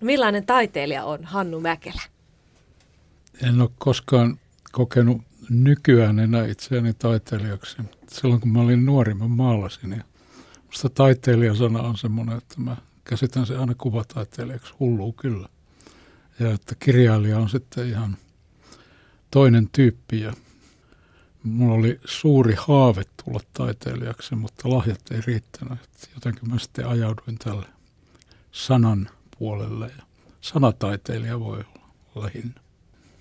Millainen taiteilija on Hannu Mäkelä? En ole koskaan kokenut nykyään enää itseäni taiteilijaksi. Silloin kun mä olin nuori, mä maalasin. Ja musta taiteilijasana on semmoinen, että mä käsitän se aina kuvataiteilijaksi. Hulluu kyllä. Ja että kirjailija on sitten ihan toinen tyyppi. Ja mulla oli suuri haave tulla taiteilijaksi, mutta lahjat ei riittänyt. Jotenkin mä sitten ajauduin tälle sanan puolelle. Ja sanataiteilija voi olla lähinnä.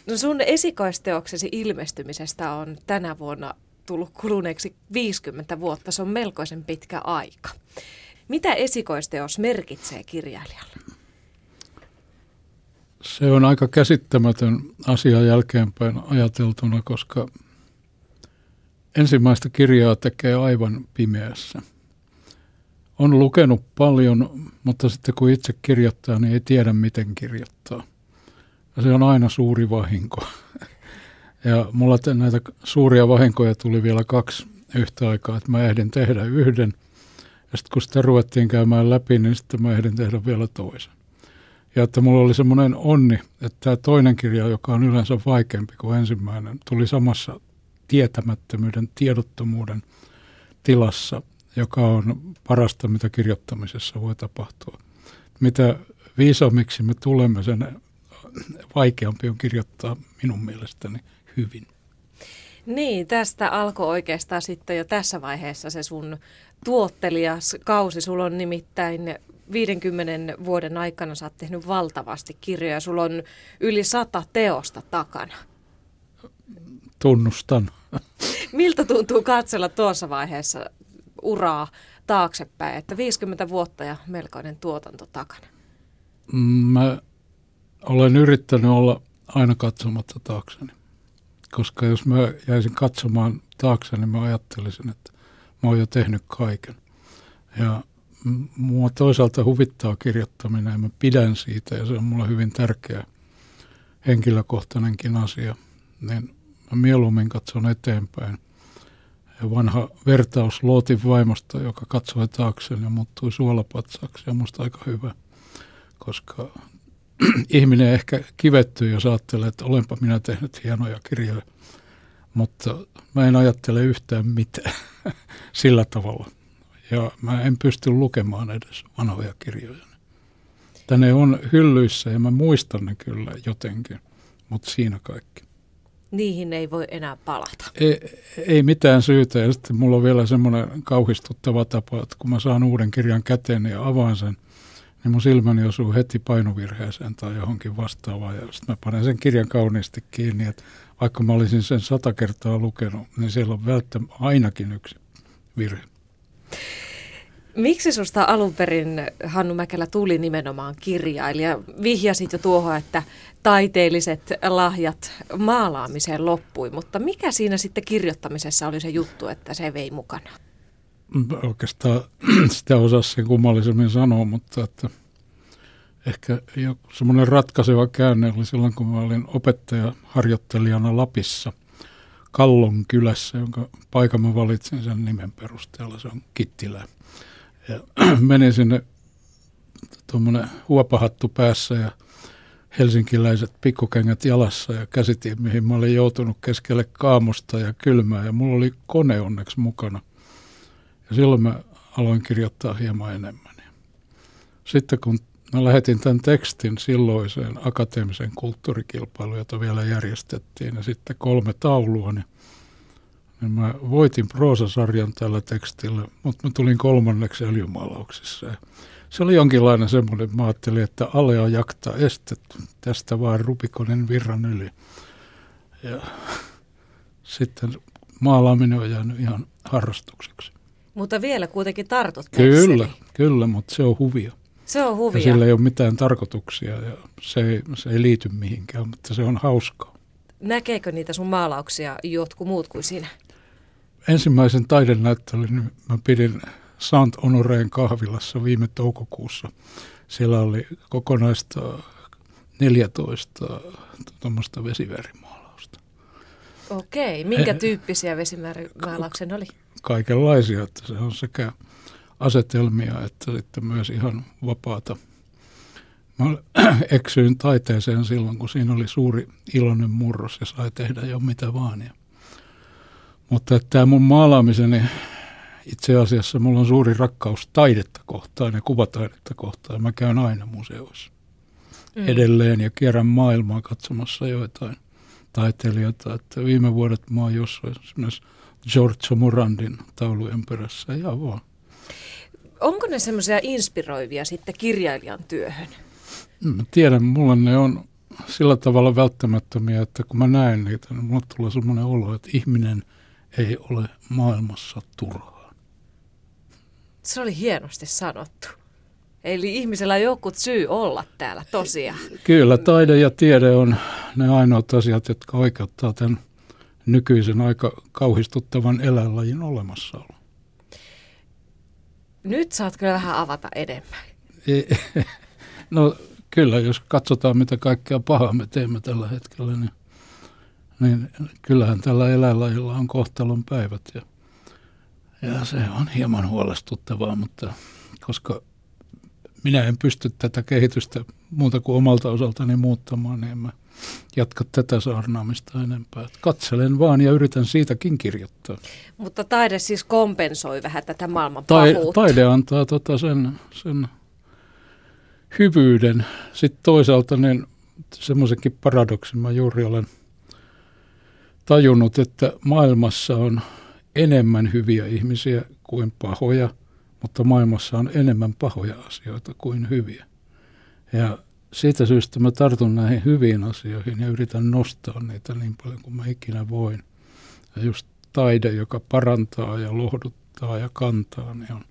No sun esikoisteoksesi ilmestymisestä on tänä vuonna tullut kuluneeksi 50 vuotta. Se on melkoisen pitkä aika. Mitä esikoisteos merkitsee kirjailijalle? Se on aika käsittämätön asia jälkeenpäin ajateltuna, koska ensimmäistä kirjaa tekee aivan pimeässä. On lukenut paljon, mutta sitten kun itse kirjoittaa, niin ei tiedä miten kirjoittaa. Ja se on aina suuri vahinko. Ja mulla näitä suuria vahinkoja tuli vielä kaksi yhtä aikaa, että mä ehdin tehdä yhden. Ja sitten kun sitä ruvettiin käymään läpi, niin sitten mä ehdin tehdä vielä toisen. Ja että mulla oli semmoinen onni, että tämä toinen kirja, joka on yleensä vaikeampi kuin ensimmäinen, tuli samassa tietämättömyyden, tiedottomuuden tilassa, joka on parasta, mitä kirjoittamisessa voi tapahtua. Mitä viisaamiksi me tulemme, sen vaikeampi on kirjoittaa minun mielestäni hyvin. Niin, tästä alkoi oikeastaan sitten jo tässä vaiheessa se sun tuottelias kausi. Sulla on nimittäin 50 vuoden aikana sä oot tehnyt valtavasti kirjoja. Sulla on yli sata teosta takana. Tunnustan. Miltä tuntuu katsella tuossa vaiheessa uraa taaksepäin, että 50 vuotta ja melkoinen tuotanto takana? Mä olen yrittänyt olla aina katsomatta taakseni. Koska jos mä jäisin katsomaan taakse, niin mä ajattelisin, että mä oon jo tehnyt kaiken. Ja mua toisaalta huvittaa kirjoittaminen ja mä pidän siitä ja se on mulle hyvin tärkeä henkilökohtainenkin asia. Niin mä mieluummin katson eteenpäin. Ja vanha vertaus Lootin vaimosta, joka katsoi taakseen ja muuttui suolapatsaaksi, on musta aika hyvä, koska ihminen ehkä kivettyy, jos ajattelee, että olenpa minä tehnyt hienoja kirjoja, mutta mä en ajattele yhtään mitään sillä tavalla. Ja mä en pysty lukemaan edes vanhoja kirjoja. Tänne on hyllyissä ja mä muistan ne kyllä jotenkin, mutta siinä kaikki. Niihin ei voi enää palata. Ei, ei mitään syytä. Ja sitten mulla on vielä semmoinen kauhistuttava tapa, että kun mä saan uuden kirjan käteen ja avaan sen – niin mun silmäni osuu heti painovirheeseen tai johonkin vastaavaan. Ja sitten mä panen sen kirjan kauniisti kiinni, että vaikka mä olisin sen sata kertaa lukenut, niin siellä on välttämättä ainakin yksi virhe. Miksi susta alun perin, Hannu Mäkelä, tuli nimenomaan kirjailija? Vihjasit jo tuohon, että taiteelliset lahjat maalaamiseen loppui, mutta mikä siinä sitten kirjoittamisessa oli se juttu, että se vei mukana? oikeastaan sitä osaa sen kummallisemmin sanoa, mutta että ehkä semmoinen ratkaiseva käänne oli silloin, kun mä olin opettaja harjoittelijana Lapissa Kallon kylässä, jonka paikan mä valitsin sen nimen perusteella, se on Kittilä. Ja menin sinne tuommoinen huopahattu päässä ja helsinkiläiset pikkukengät jalassa ja käsitin, mihin mä olin joutunut keskelle kaamusta ja kylmää ja mulla oli kone onneksi mukana – ja silloin mä aloin kirjoittaa hieman enemmän. Sitten kun mä lähetin tämän tekstin silloiseen akateemisen kulttuurikilpailuun, jota vielä järjestettiin, ja sitten kolme taulua, niin, niin mä voitin proosasarjan tällä tekstillä, mutta mä tulin kolmanneksi öljymaalauksissa. Ja se oli jonkinlainen semmoinen, mä ajattelin, että alea jakta estet, tästä vaan Rupikonen virran yli. Ja sitten maalaaminen on jäänyt ihan harrastukseksi. Mutta vielä kuitenkin tartut Kyllä, kyllä, mutta se on huvia. Se on huvia. Ja sillä ei ole mitään tarkoituksia ja se ei, se ei liity mihinkään, mutta se on hauskaa. Näkeekö niitä sun maalauksia jotkut muut kuin sinä? Ensimmäisen taidenäyttelyn mä pidin Sant Honoreen kahvilassa viime toukokuussa. Siellä oli kokonaista 14 tuommoista vesivärimaalausta. Okei, minkä eh, tyyppisiä vesivärimaalauksia oli? kaikenlaisia, että se on sekä asetelmia että sitten myös ihan vapaata Mä eksyin taiteeseen silloin, kun siinä oli suuri iloinen murros ja sai tehdä jo mitä vaan. Ja. Mutta tämä mun maalaamiseni, itse asiassa mulla on suuri rakkaus taidetta kohtaan ja kuvataidetta kohtaan. Mä käyn aina museoissa mm. edelleen ja kierrän maailmaa katsomassa joitain taiteilijoita. Että viime vuodet mä oon jossain esimerkiksi Giorgio Morandin taulujen perässä ja vaan. Onko ne semmoisia inspiroivia sitten kirjailijan työhön? Mä tiedän, mulla ne on sillä tavalla välttämättömiä, että kun mä näen niitä, niin mulle tulee semmoinen olo, että ihminen ei ole maailmassa turhaan. Se oli hienosti sanottu. Eli ihmisellä on joku syy olla täällä tosiaan. Kyllä, taide ja tiede on ne ainoat asiat, jotka oikeuttaa tämän nykyisen aika kauhistuttavan eläinlajin olemassaolo. Nyt saat kyllä vähän avata enemmän. No kyllä, jos katsotaan mitä kaikkea pahaa me teemme tällä hetkellä, niin, niin kyllähän tällä eläinlajilla on kohtalon päivät. Ja, ja se on hieman huolestuttavaa, mutta koska minä en pysty tätä kehitystä muuta kuin omalta osaltani muuttamaan, niin en mä jatka tätä saarnaamista enempää. Katselen vaan ja yritän siitäkin kirjoittaa. Mutta taide siis kompensoi vähän tätä maailman pahuutta. Taide antaa tota sen, sen hyvyyden. Sitten toisaalta niin semmoisenkin paradoksin mä juuri olen tajunnut, että maailmassa on enemmän hyviä ihmisiä kuin pahoja, mutta maailmassa on enemmän pahoja asioita kuin hyviä. Ja siitä syystä mä tartun näihin hyviin asioihin ja yritän nostaa niitä niin paljon kuin mä ikinä voin. Ja just taide, joka parantaa ja lohduttaa ja kantaa, niin on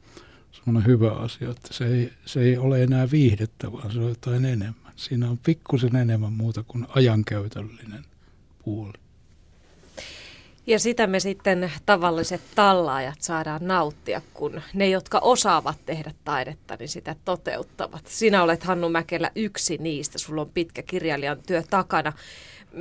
semmoinen hyvä asia, että se ei, se ei ole enää viihdettä, vaan se on jotain enemmän. Siinä on pikkusen enemmän muuta kuin ajankäytöllinen puoli. Ja sitä me sitten tavalliset tallaajat saadaan nauttia, kun ne, jotka osaavat tehdä taidetta, niin sitä toteuttavat. Sinä olet Hannu Mäkelä yksi niistä, sulla on pitkä kirjailijan työ takana.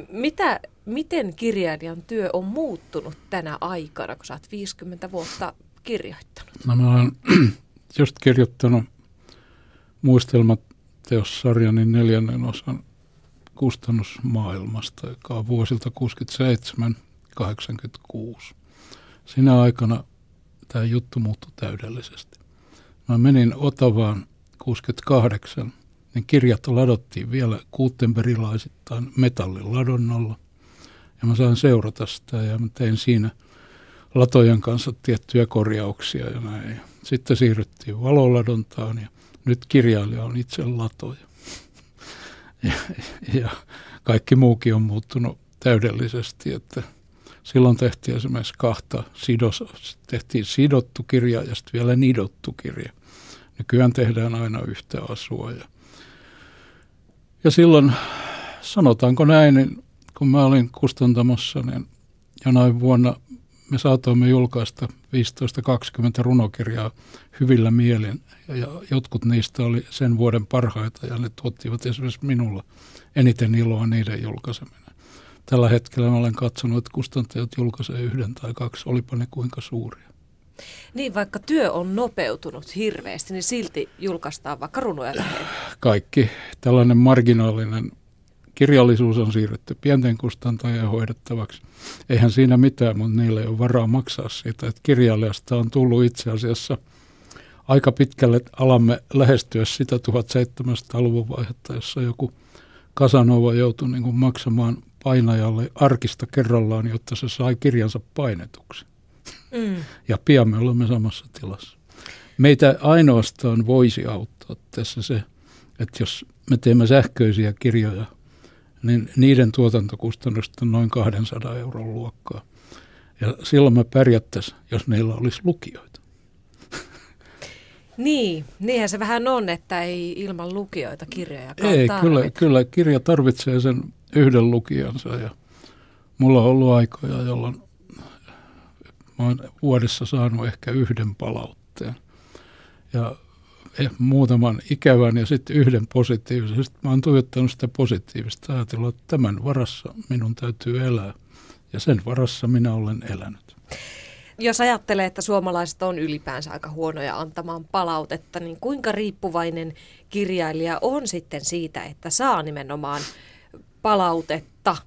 Mitä, miten kirjailijan työ on muuttunut tänä aikana, kun sä oot 50 vuotta kirjoittanut? No mä olen just kirjoittanut muistelmateossarjani neljännen osan kustannusmaailmasta, joka on vuosilta 67 86. Sinä aikana tämä juttu muuttui täydellisesti. Mä menin Otavaan 68, niin kirjat ladottiin vielä kuuttenberilaisittain metalliladonnalla. Ja mä sain seurata sitä ja mä tein siinä latojen kanssa tiettyjä korjauksia ja näin. Sitten siirryttiin valoladontaan ja nyt kirjailija on itse latoja. Ja, ja kaikki muukin on muuttunut täydellisesti, että Silloin tehtiin esimerkiksi kahta sidos, tehtiin sidottu kirja ja sitten vielä nidottu kirja. Nykyään tehdään aina yhtä asua. Ja, ja silloin, sanotaanko näin, niin kun mä olin kustantamassa, niin jonain vuonna me saatoimme julkaista 15-20 runokirjaa hyvillä mielin. Ja, jotkut niistä oli sen vuoden parhaita ja ne tuottivat esimerkiksi minulla eniten iloa niiden julkaiseminen tällä hetkellä mä olen katsonut, että kustantajat julkaisee yhden tai kaksi, olipa ne kuinka suuria. Niin, vaikka työ on nopeutunut hirveästi, niin silti julkaistaan vaikka runoja. Kaikki tällainen marginaalinen kirjallisuus on siirretty pienten kustantajien hoidettavaksi. Eihän siinä mitään, mutta niille ei ole varaa maksaa siitä. Että kirjailijasta on tullut itse asiassa aika pitkälle alamme lähestyä sitä 1700-luvun vaihetta, jossa joku Kasanova joutui niin kuin maksamaan painajalle arkista kerrallaan, jotta se sai kirjansa painetuksi. Mm. Ja pian me olemme samassa tilassa. Meitä ainoastaan voisi auttaa tässä se, että jos me teemme sähköisiä kirjoja, niin niiden tuotantokustannukset on noin 200 euron luokkaa. Ja silloin me pärjättäisiin, jos meillä olisi lukijoita. Niin, niinhän se vähän on, että ei ilman lukijoita kirjoja Ei, kyllä, kyllä kirja tarvitsee sen yhden lukijansa ja mulla on ollut aikoja, jolloin mä oon vuodessa saanut ehkä yhden palautteen ja eh, muutaman ikävän ja sitten yhden positiivisen. Sitten mä oon tuijottanut sitä positiivista ajatellut, että tämän varassa minun täytyy elää ja sen varassa minä olen elänyt. Jos ajattelee, että suomalaiset on ylipäänsä aika huonoja antamaan palautetta, niin kuinka riippuvainen kirjailija on sitten siitä, että saa nimenomaan palautetta?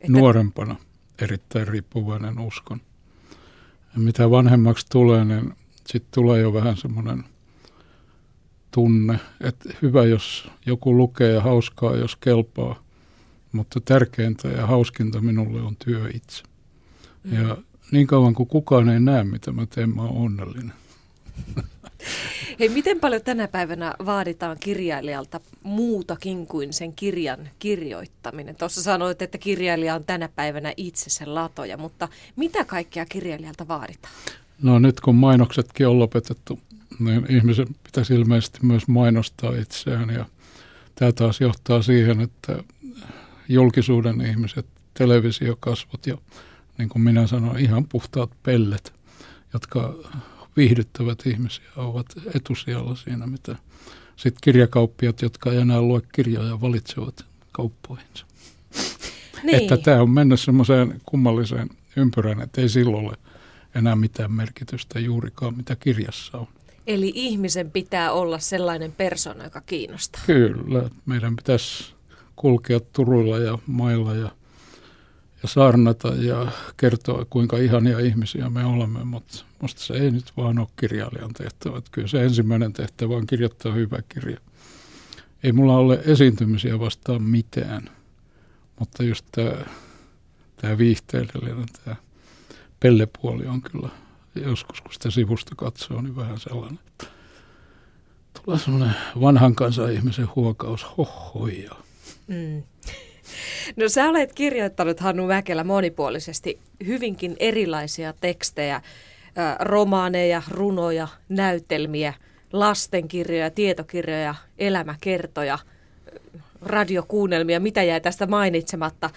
Että... Nuorempana erittäin riippuvainen uskon. Ja mitä vanhemmaksi tulee, niin sitten tulee jo vähän semmoinen tunne, että hyvä, jos joku lukee ja hauskaa, jos kelpaa, mutta tärkeintä ja hauskinta minulle on työ itse. Mm. Ja niin kauan kuin kukaan ei näe, mitä mä teen, mä oon onnellinen. Hei, miten paljon tänä päivänä vaaditaan kirjailijalta muutakin kuin sen kirjan kirjoittaminen? Tuossa sanoit, että kirjailija on tänä päivänä itse sen latoja, mutta mitä kaikkea kirjailijalta vaaditaan? No nyt kun mainoksetkin on lopetettu, niin ihmisen pitäisi ilmeisesti myös mainostaa itseään ja tämä taas johtaa siihen, että julkisuuden ihmiset, televisiokasvot ja niin kuin minä sanoin, ihan puhtaat pellet, jotka viihdyttävät ihmisiä, ovat etusijalla siinä, mitä sitten kirjakauppiat, jotka ei enää lue kirjoja, valitsevat kauppoihinsa. Niin. Että tämä on mennyt semmoiseen kummalliseen ympyrään, että ei silloin ole enää mitään merkitystä juurikaan, mitä kirjassa on. Eli ihmisen pitää olla sellainen persona, joka kiinnostaa. Kyllä, meidän pitäisi kulkea turuilla ja mailla ja ja saarnata ja kertoa, kuinka ihania ihmisiä me olemme, mutta minusta se ei nyt vaan ole kirjailijan tehtävä. Että kyllä se ensimmäinen tehtävä on kirjoittaa hyvä kirja. Ei mulla ole esiintymisiä vastaan mitään, mutta just tämä, tämä viihteellinen, tämä pellepuoli on kyllä joskus, kun sitä sivusta katsoo, niin vähän sellainen, että tulee sellainen vanhan kansan ihmisen huokaus, hohoja. Mm. No sä olet kirjoittanut Hannu Mäkelä monipuolisesti hyvinkin erilaisia tekstejä, romaaneja, runoja, näytelmiä, lastenkirjoja, tietokirjoja, elämäkertoja, radiokuunnelmia, mitä jäi tästä mainitsematta.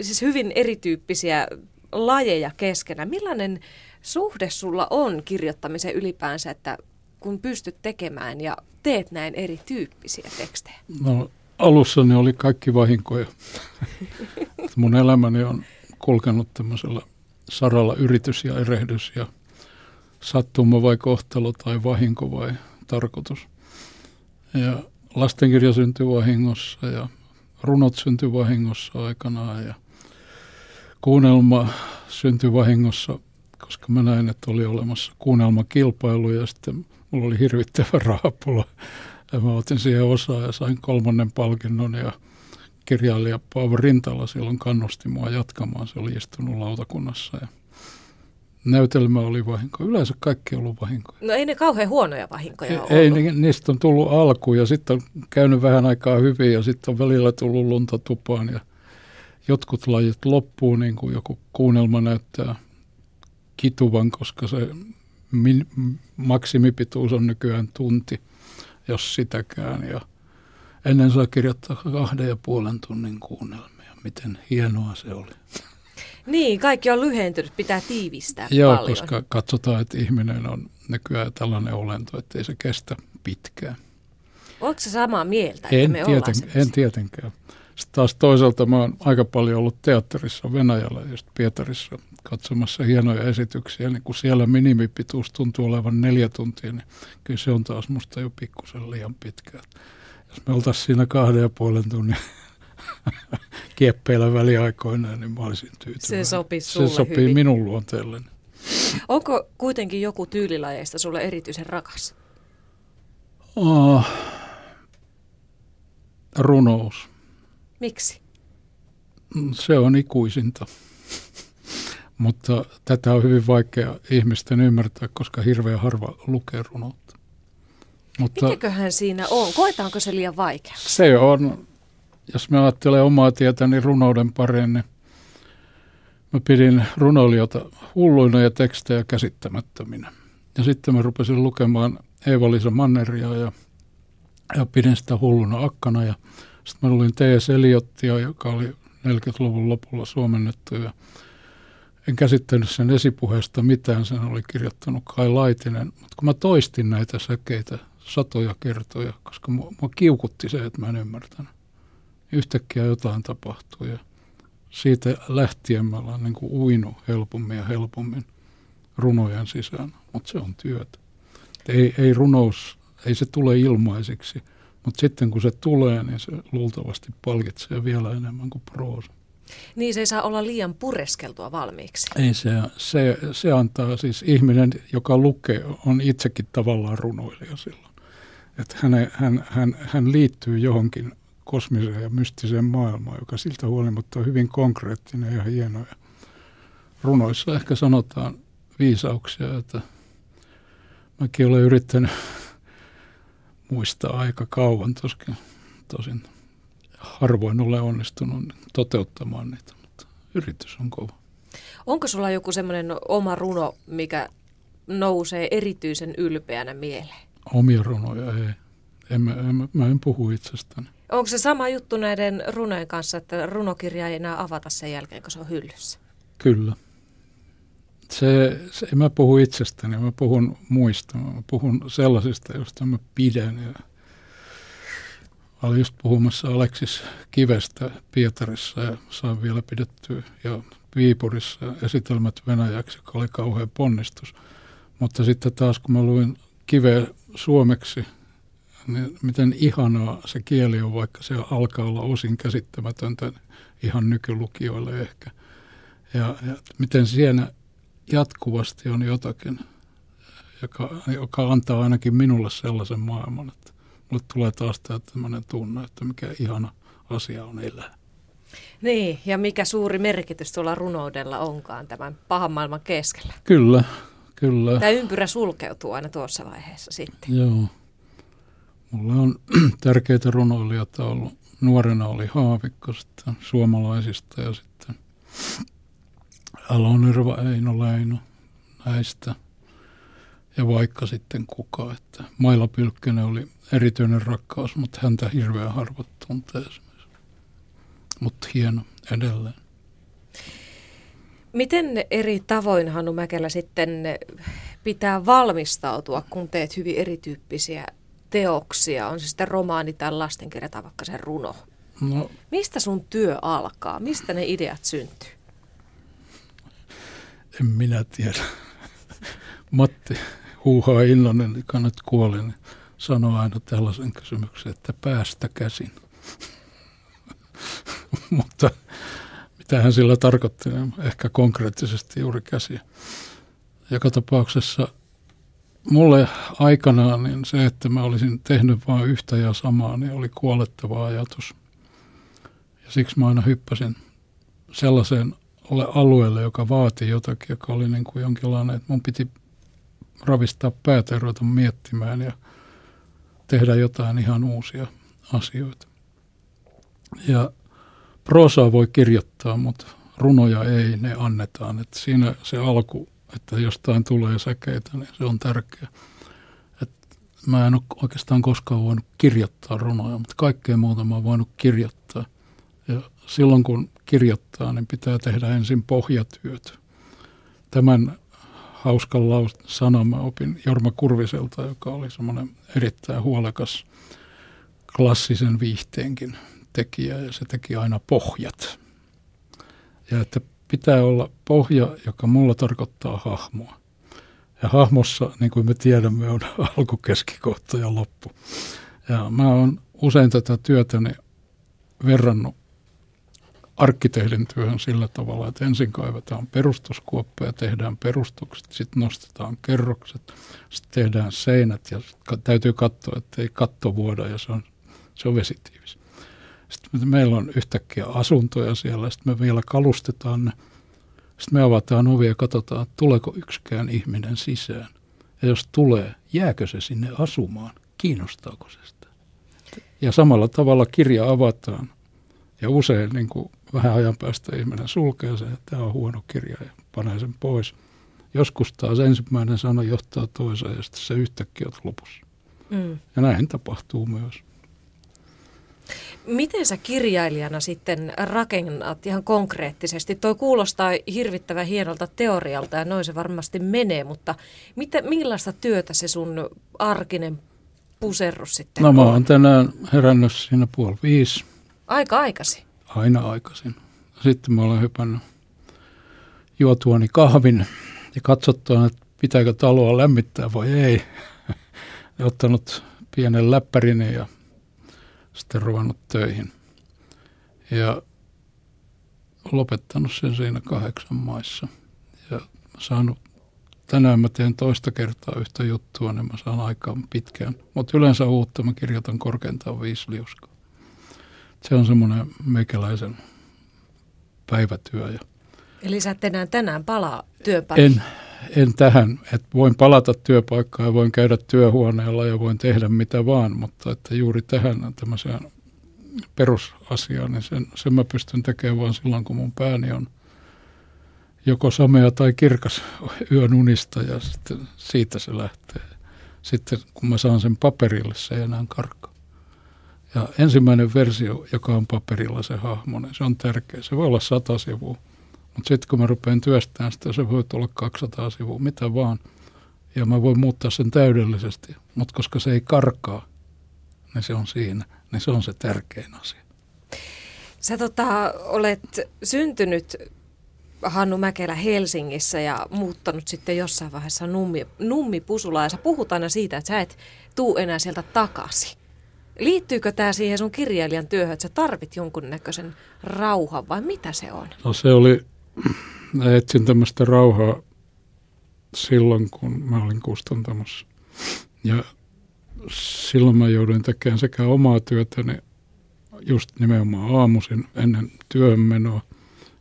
Siis hyvin erityyppisiä lajeja keskenään. Millainen suhde sulla on kirjoittamisen ylipäänsä, että kun pystyt tekemään ja teet näin erityyppisiä tekstejä? No alussa ne oli kaikki vahinkoja. Mun elämäni on kulkenut tämmöisellä saralla yritys ja erehdys ja sattuma vai kohtalo tai vahinko vai tarkoitus. Ja lastenkirja syntyi vahingossa ja runot syntyi vahingossa aikanaan ja kuunnelma syntyi vahingossa, koska mä näin, että oli olemassa kuunnelmakilpailu ja sitten mulla oli hirvittävä rahapula ja mä otin siihen osaa ja sain kolmannen palkinnon ja kirjailija Paavo Rintala silloin kannusti mua jatkamaan. Se oli istunut lautakunnassa ja näytelmä oli vahinko. Yleensä kaikki on ollut vahinkoja. No ei ne kauhean huonoja vahinkoja ei, ollut. Ei, niistä on tullut alku ja sitten on käynyt vähän aikaa hyvin ja sitten on välillä tullut lunta tupaan ja jotkut lajit loppuu, niin kuin joku kuunnelma näyttää kituvan, koska se min, maksimipituus on nykyään tunti – jos sitäkään. Ja ennen saa kirjoittaa kahden ja puolen tunnin kuunnelmia. Miten hienoa se oli. Niin, kaikki on lyhentynyt, pitää tiivistää Joo, paljon. koska katsotaan, että ihminen on nykyään tällainen olento, että ei se kestä pitkään. Onko se samaa mieltä, en, me tieten, en tietenkään. Sitten taas toisaalta mä oon aika paljon ollut teatterissa Venäjällä ja Pietarissa katsomassa hienoja esityksiä, niin kun siellä minimipituus tuntuu olevan neljä tuntia, niin kyllä se on taas musta jo pikkusen liian pitkä. Jos me oltaisiin siinä kahden ja puolen tunnin kieppeillä väliaikoina, niin mä olisin tyytyväinen. Se sopii Se sopii hyvin. minun luonteelleni. Onko kuitenkin joku tyylilajeista sulle erityisen rakas? Oh, runous. Miksi? Se on ikuisinta. Mutta tätä on hyvin vaikea ihmisten ymmärtää, koska hirveän harva lukee runoutta. Mutta Mikäköhän siinä on? Koetaanko se liian vaikea? Se on, jos me ajattelee omaa tietäni runouden pareen, niin mä pidin runoilijoita hulluina ja tekstejä käsittämättöminä. Ja sitten mä rupesin lukemaan Eeva-Liisa Manneria ja, ja pidin sitä hulluna akkana. Ja sitten mä luin T.S. Eliottia, joka oli 40-luvun lopulla suomennettu ja en käsittänyt sen esipuheesta mitään, sen oli kirjoittanut Kai Laitinen, mutta kun mä toistin näitä säkeitä satoja kertoja, koska mua, mua kiukutti se, että mä en ymmärtänyt. Yhtäkkiä jotain tapahtui ja siitä lähtien mä olen niin uinut helpommin ja helpommin runojen sisään, mutta se on työtä. Ei, ei runous, ei se tule ilmaiseksi, mutta sitten kun se tulee, niin se luultavasti palkitsee vielä enemmän kuin proosa. Niin se ei saa olla liian pureskeltua valmiiksi. Ei se, se, se antaa siis ihminen, joka lukee, on itsekin tavallaan runoilija silloin. Että hän, hän, hän, hän liittyy johonkin kosmiseen ja mystiseen maailmaan, joka siltä huolimatta on hyvin konkreettinen ja hieno. Ja runoissa ehkä sanotaan viisauksia, että mäkin olen yrittänyt muistaa aika kauan toskin, tosin harvoin ole onnistunut toteuttamaan niitä, mutta yritys on kova. Onko sulla joku semmoinen oma runo, mikä nousee erityisen ylpeänä mieleen? Omia runoja ei. En, mä, en, mä en puhu itsestäni. Onko se sama juttu näiden runojen kanssa, että runokirja ei enää avata sen jälkeen, kun se on hyllyssä? Kyllä. Se, se, en mä puhu itsestäni, mä puhun muista. Mä puhun sellaisista, joista mä pidän. Ja olin just puhumassa Aleksis Kivestä Pietarissa ja saan vielä pidettyä ja Viipurissa esitelmät venäjäksi, joka oli kauhean ponnistus. Mutta sitten taas kun mä luin Kiveä suomeksi, niin miten ihanaa se kieli on, vaikka se alkaa olla osin käsittämätöntä ihan nykylukijoille ehkä. Ja, ja miten siinä jatkuvasti on jotakin, joka, joka antaa ainakin minulle sellaisen maailman, että mulle tulee taas tämmöinen tunne, että mikä ihana asia on elää. Niin, ja mikä suuri merkitys tuolla runoudella onkaan tämän pahan maailman keskellä. Kyllä, kyllä. Tämä ympyrä sulkeutuu aina tuossa vaiheessa sitten. Joo. Mulla on tärkeitä runoilijoita ollut. Nuorena oli Haavikko sitten suomalaisista ja sitten Alonirva Eino Leino näistä. Ja vaikka sitten kuka, että Maila Pylkkönen oli erityinen rakkaus, mutta häntä hirveän harvat tuntee esimerkiksi. Mutta hieno edelleen. Miten eri tavoin Hannu Mäkelä sitten pitää valmistautua, kun teet hyvin erityyppisiä teoksia, on se sitten romaani tai lastenkirja tai vaikka se runo? No, Mistä sun työ alkaa? Mistä ne ideat syntyy? En minä tiedä. Matti Huuhaa Innonen, joka nyt kuoli, niin sanoi aina tällaisen kysymyksen, että päästä käsin. Mutta mitä hän sillä tarkoitti, niin ehkä konkreettisesti juuri käsiä. Joka tapauksessa mulle aikanaan niin se, että mä olisin tehnyt vain yhtä ja samaa, niin oli kuolettava ajatus. Ja siksi mä aina hyppäsin sellaiseen alueelle, joka vaati jotakin, joka oli niin kuin jonkinlainen, että mun piti ravistaa päätä ja ruveta miettimään ja tehdä jotain ihan uusia asioita. Ja proosaa voi kirjoittaa, mutta runoja ei, ne annetaan. Että siinä se alku että jostain tulee säkeitä, niin se on tärkeä. Et mä en ole oikeastaan koskaan voinut kirjoittaa runoja, mutta kaikkea muuta mä oon voinut kirjoittaa. Ja silloin kun kirjoittaa, niin pitää tehdä ensin pohjatyöt. Tämän hauskan laus- sanan mä opin Jorma Kurviselta, joka oli semmoinen erittäin huolekas klassisen viihteenkin tekijä ja se teki aina pohjat. Ja että pitää olla pohja, joka mulla tarkoittaa hahmoa. Ja hahmossa, niin kuin me tiedämme, on alku, keskikohta ja loppu. Ja mä oon usein tätä työtäni verrannut arkkitehdin työhön sillä tavalla, että ensin kaivetaan perustuskuoppa ja tehdään perustukset, sitten nostetaan kerrokset, sitten tehdään seinät ja täytyy katsoa, että ei katto vuoda ja se on, se on vesitiivis. Sitten meillä on yhtäkkiä asuntoja siellä, sitten me vielä kalustetaan ne. Sitten me avataan ovi ja katsotaan, tuleeko yksikään ihminen sisään. Ja jos tulee, jääkö se sinne asumaan? Kiinnostaako se sitä? Ja samalla tavalla kirja avataan. Ja usein niin kuin vähän ajan päästä ihminen sulkee sen, että tämä on huono kirja ja panee sen pois. Joskus taas ensimmäinen sana johtaa toiseen ja sitten se yhtäkkiä on lopussa. Mm. Ja näin tapahtuu myös. Miten sä kirjailijana sitten rakennat ihan konkreettisesti? Toi kuulostaa hirvittävän hienolta teorialta ja noin se varmasti menee, mutta mitä, millaista työtä se sun arkinen puserrus sitten No mä oon tänään herännyt siinä puoli viisi. Aika aikaisin? Aina aikaisin. Sitten mä olen hypännyt juotuani kahvin ja katsottua, että pitääkö taloa lämmittää vai ei. ja ottanut pienen läppärini ja sitten ruvennut töihin. Ja lopettanut sen siinä kahdeksan maissa. Ja saanut, tänään mä teen toista kertaa yhtä juttua, niin mä saan aikaan pitkään. Mutta yleensä uutta mä kirjoitan korkeintaan viisi liuskaa. Se on semmoinen meikäläisen päivätyö. Ja Eli sä et enää tänään palaa työpaikkaan? En, en tähän, että voin palata työpaikkaan ja voin käydä työhuoneella ja voin tehdä mitä vaan, mutta että juuri tähän tämmöiseen perusasiaan, niin sen, sen mä pystyn tekemään vain silloin, kun mun pääni on joko samea tai kirkas yön unista ja sitten siitä se lähtee. Sitten kun mä saan sen paperille, se ei enää karkka. Ja ensimmäinen versio, joka on paperilla se hahmo, niin se on tärkeä. Se voi olla sata sivua, mutta sitten kun mä rupean työstämään sitä, se voi olla 200 sivua, mitä vaan. Ja mä voin muuttaa sen täydellisesti, mutta koska se ei karkaa, niin se on siinä. Niin se on se tärkein asia. Sä tota, olet syntynyt Hannu Mäkelä Helsingissä ja muuttanut sitten jossain vaiheessa nummi, nummipusulaan. Ja sä puhut aina siitä, että sä et tuu enää sieltä takaisin. Liittyykö tämä siihen sun kirjailijan työhön, että sä tarvit jonkunnäköisen rauhan vai mitä se on? No se oli, mä etsin tämmöistä rauhaa silloin, kun mä olin kustantamassa. Ja silloin mä jouduin tekemään sekä omaa työtäni just nimenomaan aamuisin ennen työhönmenoa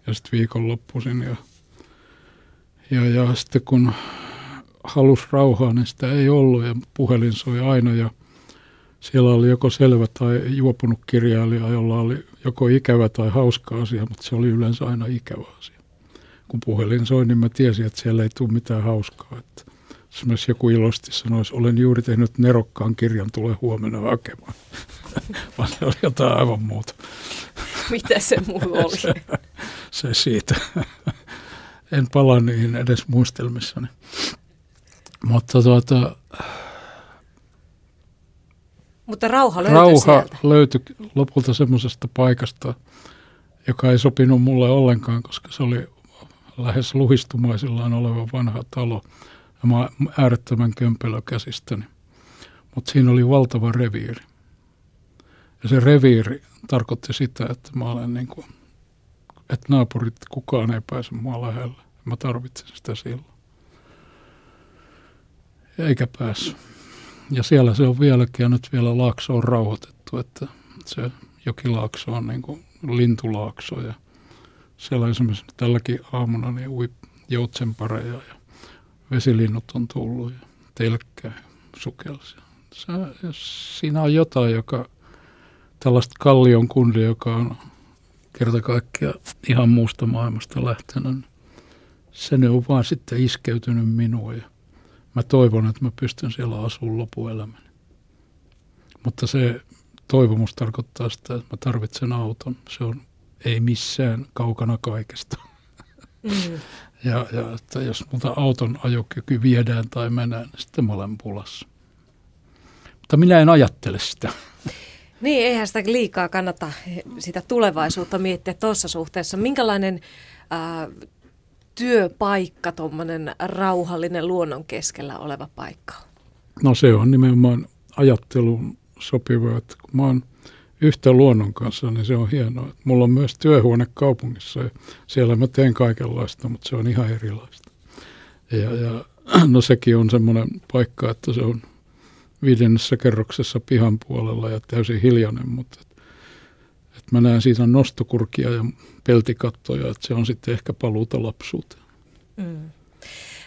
ja sitten viikonloppuisin. Ja, ja, ja sitten kun halus rauhaa, niin sitä ei ollut ja puhelin soi aina ja siellä oli joko selvä tai juopunut kirjailija, jolla oli joko ikävä tai hauska asia, mutta se oli yleensä aina ikävä asia. Kun puhelin soi, niin mä tiesin, että siellä ei tule mitään hauskaa. Että jos joku ilosti sanoisi, olen juuri tehnyt nerokkaan kirjan, tule huomenna hakemaan. Vaan se oli jotain aivan muuta. Mitä se mulla oli? se, se siitä. en palaa niihin edes muistelmissani. Mutta tuota, mutta rauha löytyi rauha sieltä. löytyi lopulta semmoisesta paikasta, joka ei sopinut mulle ollenkaan, koska se oli lähes luhistumaisillaan oleva vanha talo – ja mä äärettömän kömpelö käsistäni. Mutta siinä oli valtava reviiri. Ja se reviiri tarkoitti sitä, että mä olen niin kuin, että naapurit, kukaan ei pääse mua lähelle. Mä tarvitsin sitä silloin. Eikä päässyt. Ja siellä se on vieläkin, ja nyt vielä laakso on rauhoitettu, että se jokilaakso on niin kuin lintulaakso. Ja siellä esimerkiksi tälläkin aamuna niin ui joutsenpareja ja vesilinnut on tullut ja telkkää sukelsi. Se, siinä on jotain, joka tällaista kallion kundi, joka on kerta kaikkiaan ihan muusta maailmasta lähtenyt. Se ne on vaan sitten iskeytynyt minuun ja mä toivon, että mä pystyn siellä asumaan lopuelämäni. Mutta se toivomus tarkoittaa sitä, että mä tarvitsen auton. Se on ei missään kaukana kaikesta. Mm. Ja, ja että jos multa auton ajokyky viedään tai mennään, niin sitten mä olen pulassa. Mutta minä en ajattele sitä. Niin, eihän sitä liikaa kannata sitä tulevaisuutta miettiä tuossa suhteessa. Minkälainen ää, työpaikka, tuommoinen rauhallinen luonnon keskellä oleva paikka No se on nimenomaan ajattelun sopiva, että kun mä oon yhtä luonnon kanssa, niin se on hienoa. Mulla on myös työhuone kaupungissa ja siellä mä teen kaikenlaista, mutta se on ihan erilaista. Ja, ja no sekin on semmoinen paikka, että se on viidennessä kerroksessa pihan puolella ja täysin hiljainen, mutta mä näen siitä nostokurkia ja peltikattoja, että se on sitten ehkä paluuta lapsuuteen. Mm.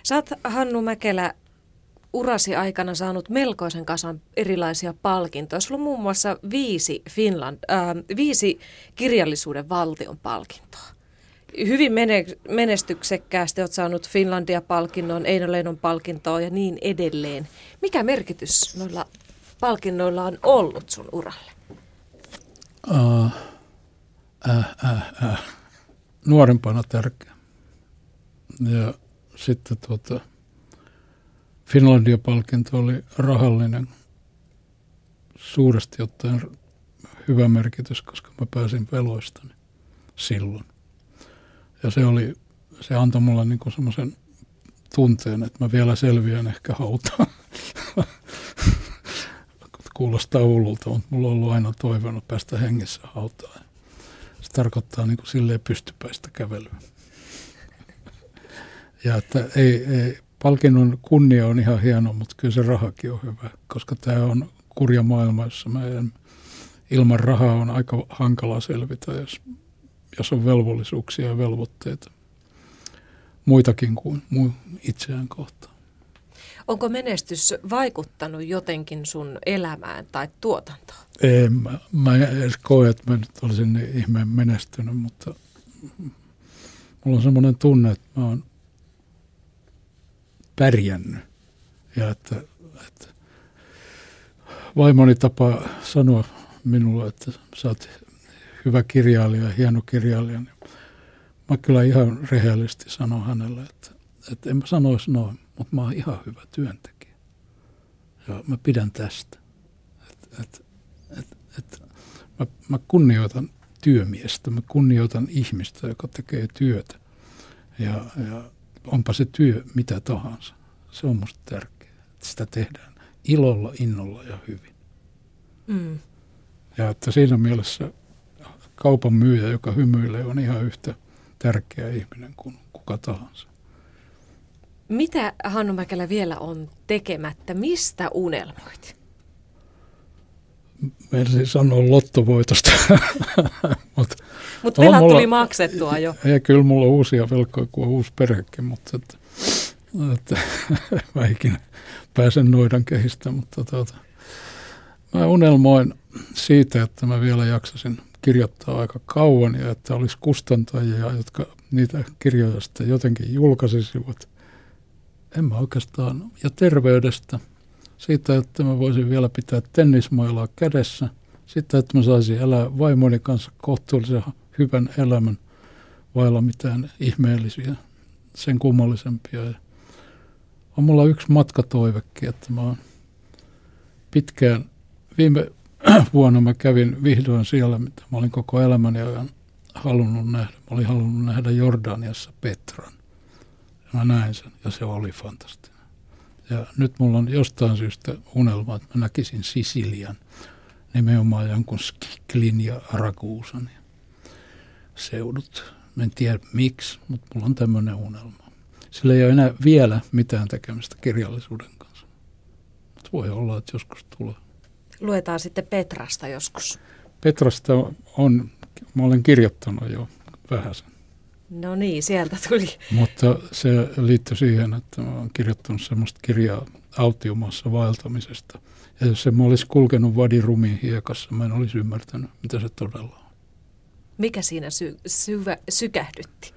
Sä oot Hannu Mäkelä urasi aikana saanut melkoisen kasan erilaisia palkintoja. Sulla on muun muassa viisi, Finland, äh, viisi kirjallisuuden valtion palkintoa. Hyvin menestyksekkäästi olet saanut Finlandia-palkinnon, Eino Leinon palkintoa ja niin edelleen. Mikä merkitys noilla palkinnoilla on ollut sun uralle? Uh, äh, äh, äh. Nuorempana tärkeä. Ja sitten tuota, Finlandia-palkinto oli rahallinen suuresti ottaen hyvä merkitys, koska mä pääsin veloistani silloin. Ja se, oli, se antoi mulle niin semmoisen tunteen, että mä vielä selviän ehkä hautaan. Kuulostaa hullulta, mutta mulla on ollut aina toivonut päästä hengessä hautaan. Tarkoittaa niin kuin silleen pystypäistä kävelyä. Ja että ei, ei, palkinnon kunnia on ihan hieno, mutta kyllä se rahakin on hyvä, koska tämä on kurja maailma, jossa mä en, ilman rahaa on aika hankala selvitä, jos, jos on velvollisuuksia ja velvoitteita muitakin kuin itseään kohtaan. Onko menestys vaikuttanut jotenkin sun elämään tai tuotantoon? En, mä, mä en edes koe, että mä nyt olisin niin ihmeen menestynyt, mutta mulla on semmoinen tunne, että mä oon pärjännyt. Ja että, että vaimoni tapa sanoa minulle, että sä oot hyvä kirjailija, hieno kirjailija. Niin mä kyllä ihan rehellisesti sanon hänelle, että, että en mä sanoisi noin, mutta mä oon ihan hyvä työntekijä. Ja mä pidän tästä. Et, et, et, et, mä, mä kunnioitan työmiestä, mä kunnioitan ihmistä, joka tekee työtä. Ja, ja onpa se työ mitä tahansa. Se on musta tärkeää, että sitä tehdään ilolla, innolla ja hyvin. Mm. Ja että siinä mielessä kaupan myyjä, joka hymyilee, on ihan yhtä tärkeä ihminen kuin kuka tahansa. Mitä Hannu Mäkelä vielä on tekemättä? Mistä unelmoit? Mä sanoa lottovoitosta. mutta Mut velat mulla, tuli maksettua jo. Ja kyllä mulla on uusia velkoja kuin uusi perhekin, mutta että, että, mä ikinä pääsen noidan kehistä. Mutta tuota, mä unelmoin siitä, että mä vielä jaksasin kirjoittaa aika kauan ja että olisi kustantajia, jotka niitä kirjoja sitten jotenkin julkaisisivat. En mä oikeastaan, ja terveydestä, siitä, että mä voisin vielä pitää tennismailaa kädessä, sitten, että mä saisin elää vaimoni kanssa kohtuullisen hyvän elämän vailla mitään ihmeellisiä, sen kummallisempia. Ja on mulla yksi matkatoivekin, että mä oon pitkään, viime vuonna mä kävin vihdoin siellä, mitä mä olin koko elämäni ajan halunnut nähdä. Mä olin halunnut nähdä Jordaniassa Petran. Ja mä näin sen ja se oli fantastinen. Ja nyt mulla on jostain syystä unelma, että mä näkisin Sisilian nimenomaan jonkun Skiklin ja Arakuusan seudut. Mä en tiedä miksi, mutta mulla on tämmöinen unelma. Sillä ei ole enää vielä mitään tekemistä kirjallisuuden kanssa. Mutta voi olla, että joskus tulee. Luetaan sitten Petrasta joskus. Petrasta on, mä olen kirjoittanut jo vähäsen. No niin, sieltä tuli. Mutta se liittyy siihen, että mä olen kirjoittanut semmoista kirjaa autiumassa vaeltamisesta. Ja jos se mä olisi kulkenut vadirumiin hiekassa, mä en olisi ymmärtänyt, mitä se todella on. Mikä siinä sy- syvä, sykähdytti?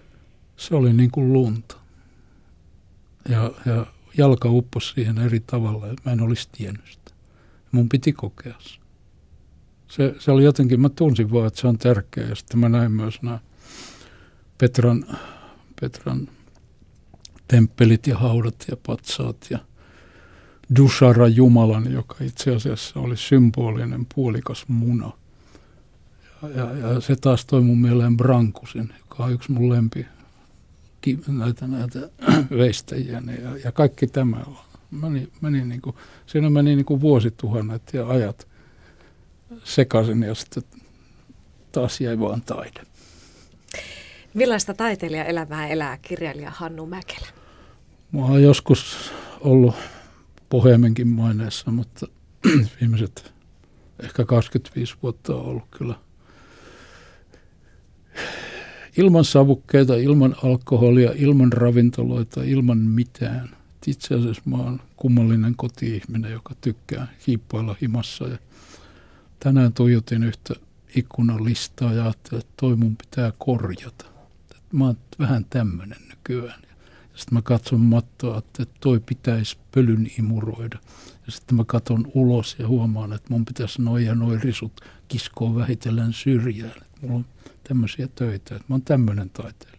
Se oli niin kuin lunta. Ja, ja jalka upposi siihen eri tavalla, että mä en olisi tiennyt sitä. Mun piti kokea se. se. Se oli jotenkin, mä tunsin vaan, että se on tärkeää. Ja sitten mä näin myös nämä Petran, Petran temppelit ja haudat ja patsaat ja Dushara Jumalan, joka itse asiassa oli symbolinen puolikas muna. Ja, ja, ja se taas toi mun mieleen Brankusin, joka on yksi mun lempi näitä, näitä veistäjiä. Ja, ja kaikki tämä meni, meni niin kuin, siinä meni niin kuin vuosituhannet ja ajat sekaisin ja sitten taas jäi vaan taide. Millaista taiteilijaelämää elää kirjailija Hannu Mäkelä? Mä oon joskus ollut pohjamenkin maineessa, mutta viimeiset ehkä 25 vuotta on ollut kyllä ilman savukkeita, ilman alkoholia, ilman ravintoloita, ilman mitään. Itse asiassa mä oon kummallinen koti-ihminen, joka tykkää hiippailla himassa. Ja tänään tuijotin yhtä ikkunalistaa ja ajattelin, että toi mun pitää korjata. Mä oon vähän tämmöinen nykyään. Sitten mä katson mattoa, että toi pitäisi pölyn imuroida. Ja sitten mä katson ulos ja huomaan, että mun pitäisi noin ja noin risut kiskoa vähitellen syrjään. Mulla on tämmöisiä töitä, että mä oon tämmöinen taiteilija.